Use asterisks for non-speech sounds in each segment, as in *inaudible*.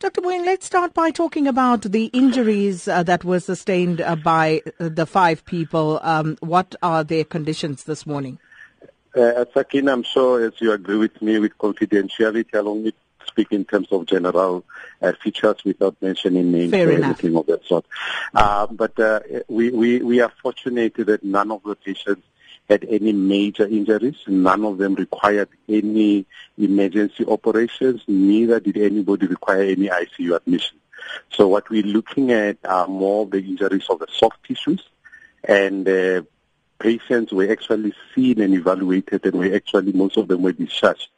Dr. Moeng, let's start by talking about the injuries uh, that were sustained uh, by uh, the five people. Um, what are their conditions this morning? Uh, Sakin, I'm sure as you agree with me with confidentiality, I'll only speak in terms of general uh, features without mentioning names Fair or enough. anything of that sort. Uh, but uh, we, we, we are fortunate that none of the patients had any major injuries. None of them required any emergency operations. Neither did anybody require any ICU admission. So what we're looking at are more the injuries of the soft tissues and uh, patients were actually seen and evaluated and were actually, most of them were discharged.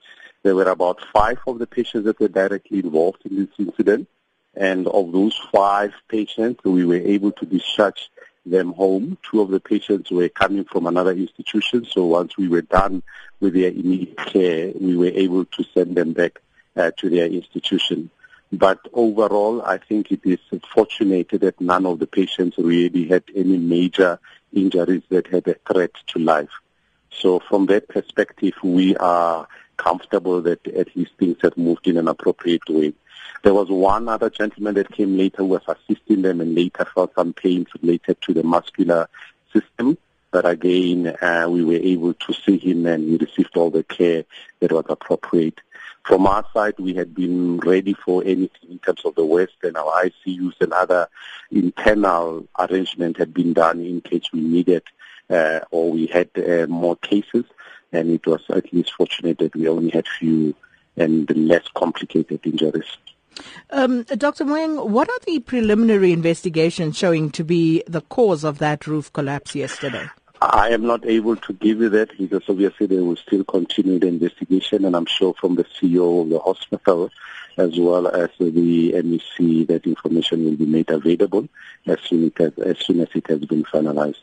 There were about five of the patients that were directly involved in this incident. And of those five patients, we were able to discharge them home. Two of the patients were coming from another institution. So once we were done with their immediate care, we were able to send them back uh, to their institution. But overall, I think it is fortunate that none of the patients really had any major injuries that had a threat to life. So from that perspective, we are comfortable that at least things have moved in an appropriate way. There was one other gentleman that came later who was assisting them and later felt some pains related to the muscular system. But again, uh, we were able to see him and he received all the care that was appropriate. From our side, we had been ready for anything in terms of the West and our ICUs and other internal arrangement had been done in case we needed uh, or we had uh, more cases. And it was at least fortunate that we only had few and less complicated injuries. Um, Dr. Moeng, what are the preliminary investigations showing to be the cause of that roof collapse yesterday? I am not able to give you that because obviously they will still continue the investigation and I'm sure from the CEO of the hospital as well as the MEC that information will be made available as soon as, as, soon as it has been finalized.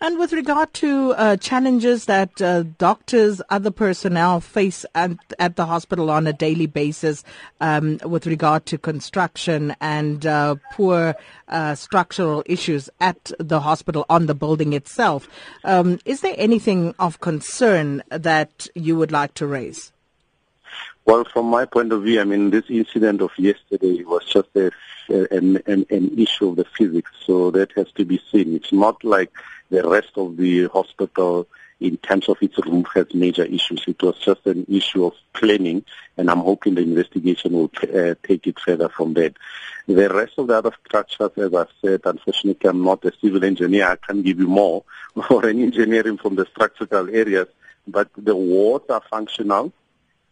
And with regard to uh, challenges that uh, doctors, other personnel face at, at, the hospital on a daily basis um, with regard to construction and uh, poor uh, structural issues at the hospital on the building itself, um, is there anything of concern that you would like to raise? Well, from my point of view, I mean, this incident of yesterday was just a, an, an, an issue of the physics, so that has to be seen. It's not like the rest of the hospital in terms of its roof has major issues. It was just an issue of planning, and I'm hoping the investigation will uh, take it further from that. The rest of the other structures, as I've said, unfortunately, I'm not a civil engineer. I can't give you more *laughs* or any engineering from the structural areas, but the walls are functional.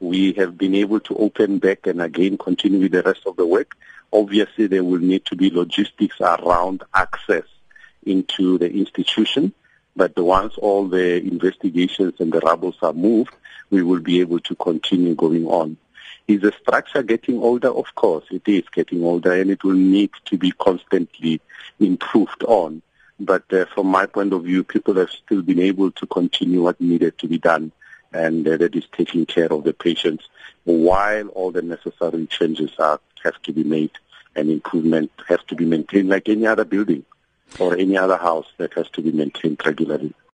We have been able to open back and again continue with the rest of the work. Obviously, there will need to be logistics around access into the institution. But once all the investigations and the rubbles are moved, we will be able to continue going on. Is the structure getting older? Of course, it is getting older and it will need to be constantly improved on. But uh, from my point of view, people have still been able to continue what needed to be done and uh, that is taking care of the patients while all the necessary changes are, have to be made and improvement have to be maintained like any other building or any other house that has to be maintained regularly.